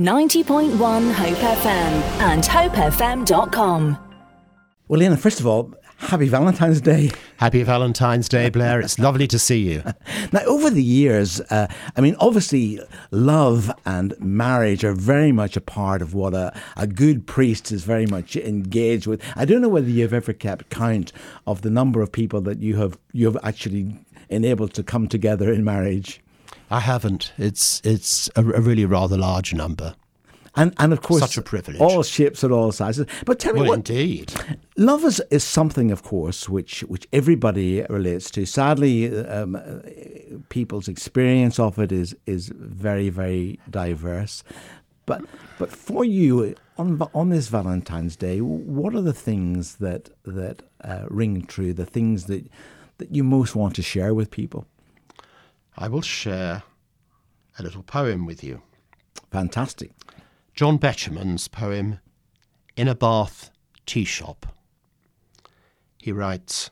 90.1 Hope FM and hopefm.com. Well, Lena, first of all, happy Valentine's Day. Happy Valentine's Day, Blair. It's lovely to see you. Now, over the years, uh, I mean, obviously, love and marriage are very much a part of what a, a good priest is very much engaged with. I don't know whether you've ever kept count of the number of people that you have you have actually enabled to come together in marriage. I haven't. It's it's a, a really rather large number. And, and of course, Such a privilege. All shapes and all sizes. But tell me Well, what indeed. love is, is something, of course, which which everybody relates to. Sadly, um, people's experience of it is is very very diverse. But but for you on on this Valentine's Day, what are the things that that uh, ring true? The things that that you most want to share with people? I will share a little poem with you. Fantastic. John Betjeman's poem, In a Bath Tea Shop. He writes,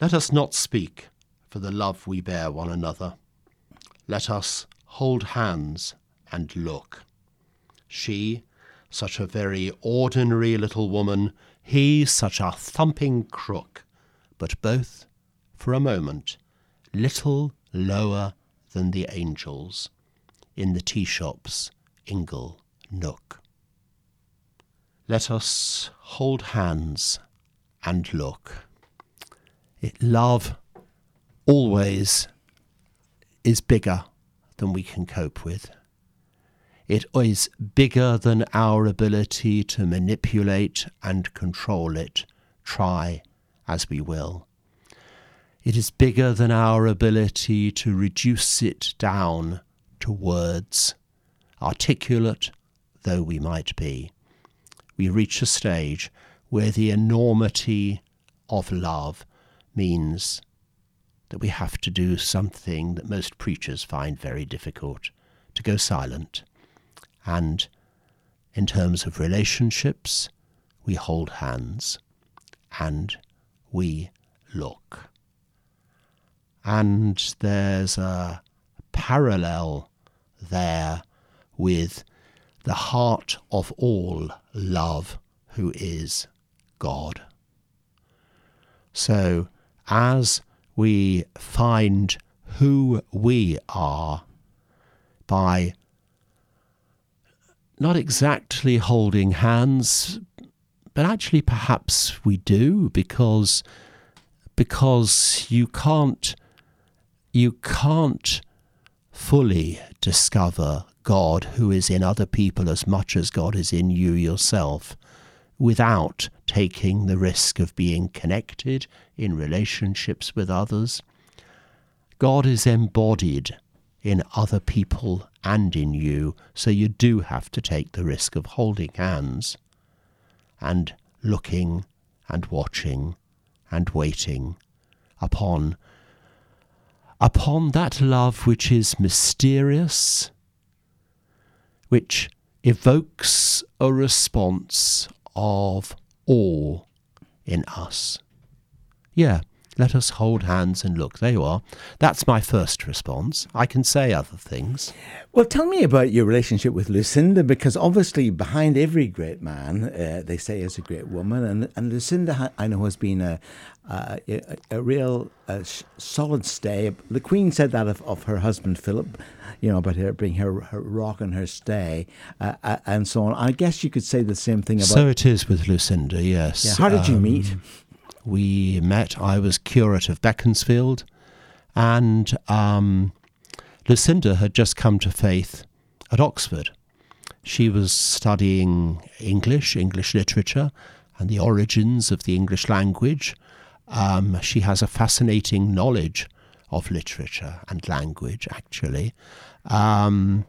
Let us not speak for the love we bear one another. Let us hold hands and look. She, such a very ordinary little woman, he, such a thumping crook, but both, for a moment, little lower than the angels in the tea shop's ingle nook. Let us hold hands and look. It, love always is bigger than we can cope with. It is bigger than our ability to manipulate and control it, try as we will. It is bigger than our ability to reduce it down to words, articulate though we might be. We reach a stage where the enormity of love means that we have to do something that most preachers find very difficult to go silent. And in terms of relationships, we hold hands and we look. And there's a parallel there with the heart of all love, who is God. So, as we find who we are by not exactly holding hands, but actually perhaps we do because because you can't you can't fully discover God who is in other people as much as God is in you yourself without taking the risk of being connected in relationships with others. God is embodied in other people and in you, so you do have to take the risk of holding hands and looking and watching and waiting upon upon that love which is mysterious, which evokes a response of awe in us. Yeah, let us hold hands and look. There you are. That's my first response. I can say other things. Well, tell me about your relationship with Lucinda, because obviously behind every great man, uh, they say is a great woman, and and Lucinda, ha- I know, has been a a, a, a real sh- solid stay. The Queen said that of, of her husband Philip, you know, about her being her, her rock and her stay, uh, uh, and so on. I guess you could say the same thing about. So it is with Lucinda, yes. yeah, how did you Um, meet? We met. I was curate of Beaconsfield, and um, Lucinda had just come to faith at Oxford. She was studying English, English literature, and the origins of the English language. Um, she has a fascinating knowledge of literature and language, actually. Um,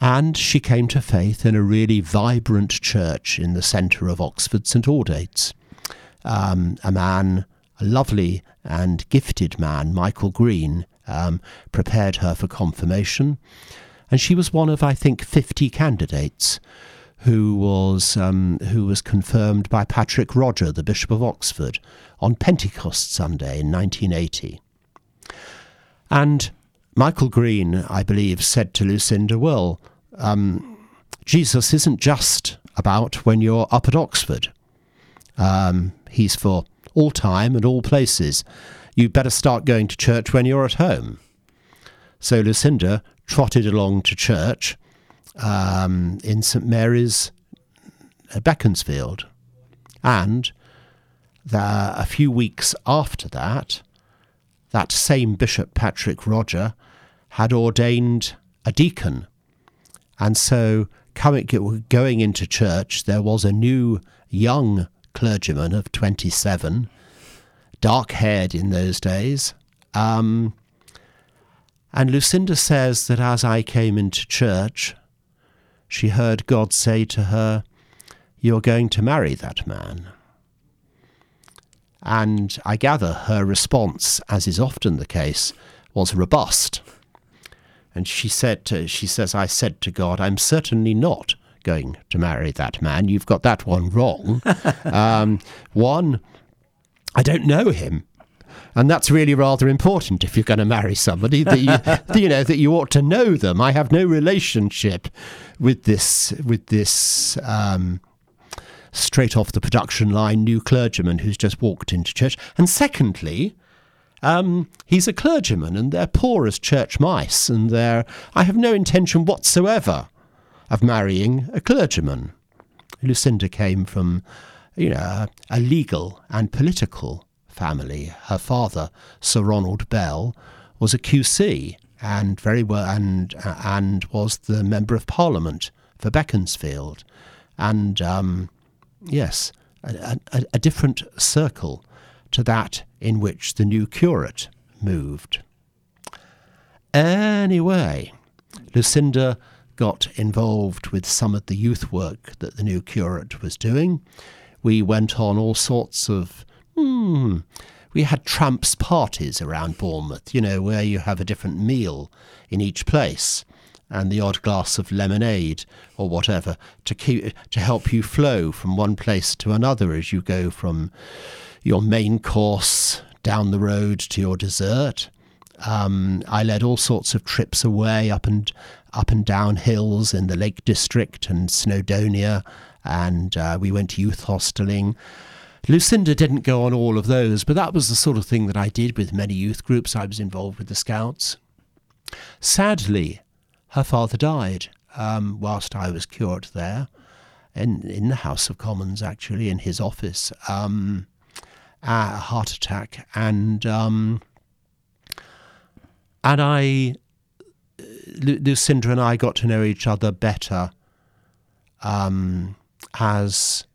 and she came to faith in a really vibrant church in the centre of Oxford, St Aldate's um, a man, a lovely and gifted man, Michael Green, um, prepared her for confirmation. And she was one of, I think, 50 candidates who was, um, who was confirmed by Patrick Rodger, the Bishop of Oxford, on Pentecost Sunday in 1980. And Michael Green, I believe, said to Lucinda, Well, um, Jesus isn't just about when you're up at Oxford. Um, he's for all time and all places. You'd better start going to church when you're at home. So Lucinda trotted along to church um, in St Mary's, uh, Beaconsfield. And the, a few weeks after that, that same Bishop Patrick Rodger had ordained a deacon. And so coming, going into church, there was a new young clergyman of 27, dark haired in those days. Um, and Lucinda says that as I came into church, she heard God say to her, You're going to marry that man. And I gather her response, as is often the case, was robust. And she said, to, she says, I said to God, I'm certainly not going to marry that man. You've got that one wrong. um, one, I don't know him. And that's really rather important if you're going to marry somebody that you, you know that you ought to know them. I have no relationship with this with this um, straight off the production line new clergyman who's just walked into church. And secondly, um, he's a clergyman, and they're poor as church mice, and they're. I have no intention whatsoever of marrying a clergyman. Lucinda came from, you know, a legal and political family. Her father, Sir Ronald Bell, was a QC and very well and and was the member of Parliament for Beaconsfield, and um, yes, a, a, a different circle to that in which the new curate moved. Anyway, Lucinda got involved with some of the youth work that the new curate was doing. We went on all sorts of Hmm. We had tramps parties around Bournemouth, you know, where you have a different meal in each place and the odd glass of lemonade or whatever to keep to help you flow from one place to another as you go from your main course down the road to your dessert. Um, I led all sorts of trips away up and up and down hills in the Lake District and Snowdonia, and uh, we went youth hosteling. Lucinda didn't go on all of those, but that was the sort of thing that I did with many youth groups. I was involved with the Scouts. Sadly, her father died um, whilst I was curate there, in, in the House of Commons, actually, in his office, um, a heart attack. And, um, and I, Lucinda and I got to know each other better um, as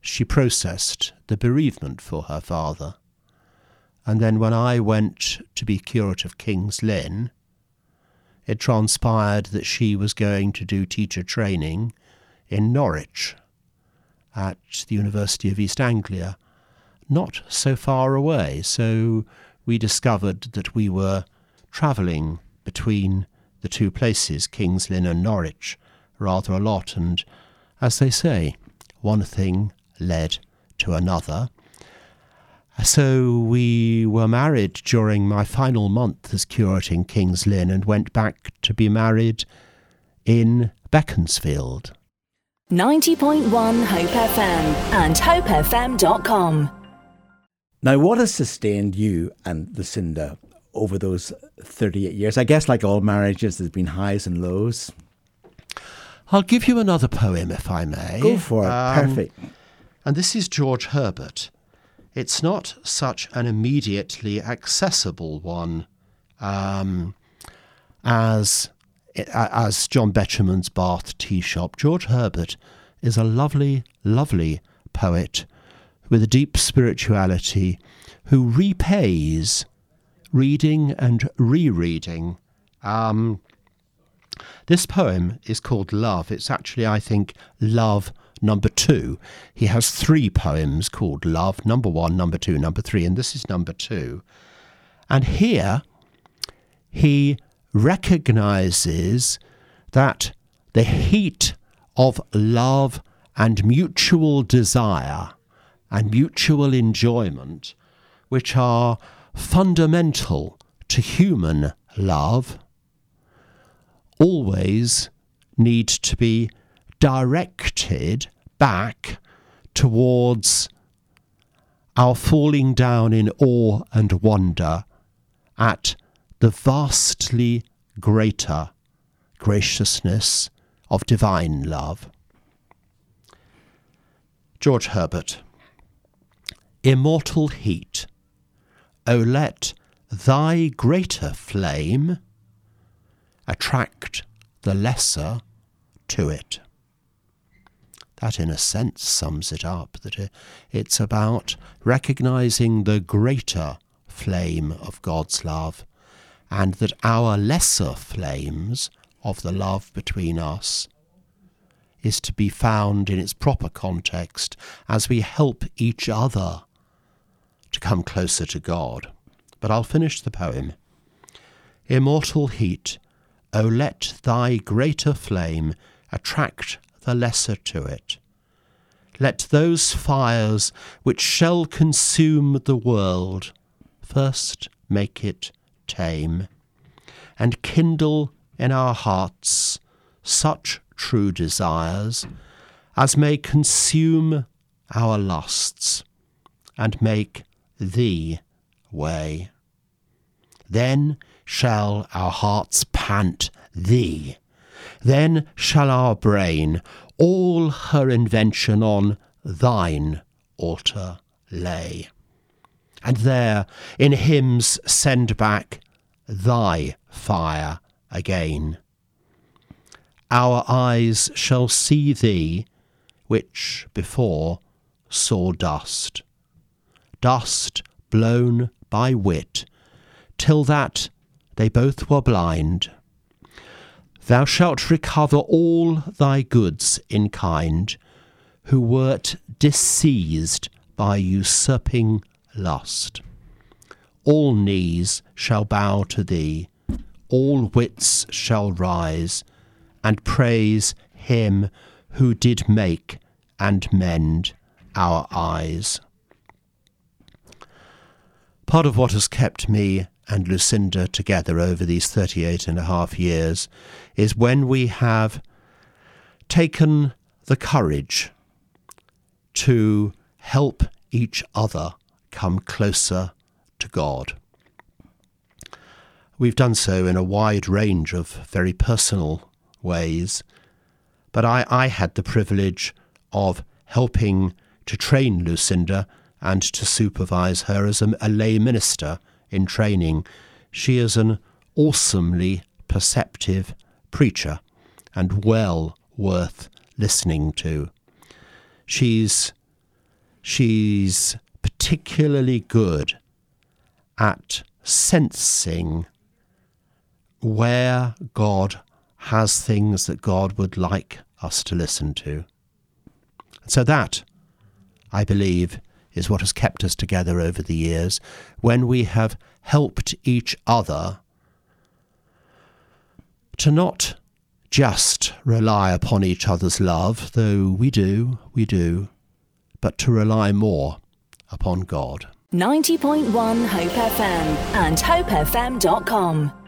she processed the bereavement for her father. And then when I went to be curate of King's Lynn, it transpired that she was going to do teacher training in Norwich at the University of East Anglia, not so far away. So we discovered that we were travelling between the two places, King's Lynn and Norwich, rather a lot. And as they say, one thing led to another. So we were married during my final month as curate in King's Lynn and went back to be married in Beaconsfield. 90.1 Hope FM and hopefm.com. Now, what has sustained you and Lucinda over those 38 years? I guess, like all marriages, there's been highs and lows. I'll give you another poem, if I may. Go for it. Um, Perfect. And this is George Herbert. It's not such an immediately accessible one um, as as John Betjeman's Bath Tea Shop. George Herbert is a lovely, lovely poet with a deep spirituality who repays reading and rereading. Um, this poem is called Love. It's actually, I think, Love number two. He has three poems called Love, number one, number two, number three, and this is number two. And here he recognizes that the heat of love and mutual desire and mutual enjoyment, which are fundamental to human love, always need to be directed back towards our falling down in awe and wonder at the vastly greater graciousness of divine love. George Herbert. Immortal heat, O let thy greater flame attract the lesser to it. That, in a sense, sums it up that it's about recognizing the greater flame of God's love, and that our lesser flames of the love between us is to be found in its proper context as we help each other to come closer to God. But I'll finish the poem. Immortal heat, O let thy greater flame attract the lesser to it. Let those fires which shall consume the world first make it tame, and kindle in our hearts such true desires as may consume our lusts and make thee way. Then shall our hearts pant thee. Then shall our brain all her invention on thine altar lay and there in hymns send back thy fire again. Our eyes shall see thee, which before saw dust, dust blown by wit, till that they both were blind. Thou shalt recover all thy goods in kind, who wert disseized by usurping lust. All knees shall bow to thee, all wits shall rise, and praise him who did make and mend our eyes. Part of what has kept me and Lucinda together over these 38 and a half years is when we have taken the courage to help each other come closer to God. We've done so in a wide range of very personal ways, but I, I had the privilege of helping to train Lucinda and to supervise her as a, a lay minister in training. She is an awesomely perceptive preacher and well worth listening to. She's she's particularly good at sensing where God has things that God would like us to listen to. So that, I believe, is what has kept us together over the years when we have helped each other to not just rely upon each other's love, though we do, we do, but to rely more upon God. 90.1 Hope FM and hopefm.com.